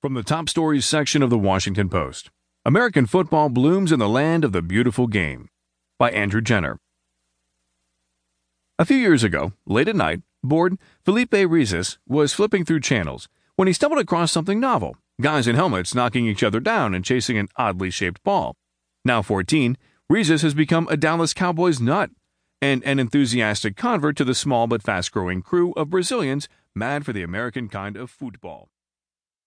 From the top stories section of the Washington Post American football blooms in the land of the beautiful game by Andrew Jenner. A few years ago, late at night, bored, Felipe Rizas was flipping through channels when he stumbled across something novel guys in helmets knocking each other down and chasing an oddly shaped ball. Now 14, Rizas has become a Dallas Cowboys nut and an enthusiastic convert to the small but fast growing crew of Brazilians mad for the American kind of football.